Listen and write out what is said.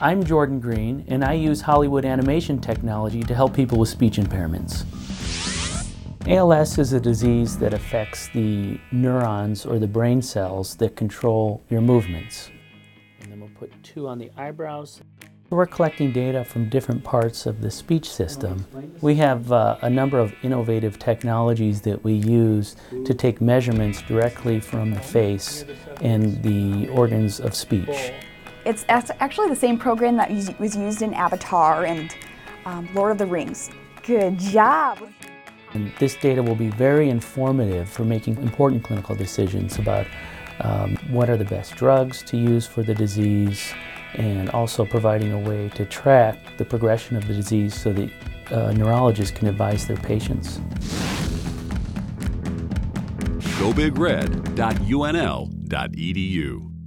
I'm Jordan Green, and I use Hollywood animation technology to help people with speech impairments. ALS is a disease that affects the neurons or the brain cells that control your movements. And then we'll put two on the eyebrows. We're collecting data from different parts of the speech system. We have uh, a number of innovative technologies that we use to take measurements directly from the face and the organs of speech. It's actually the same program that was used in Avatar and um, Lord of the Rings. Good job! And this data will be very informative for making important clinical decisions about um, what are the best drugs to use for the disease, and also providing a way to track the progression of the disease so that uh, neurologists can advise their patients. GoBigRed.unl.edu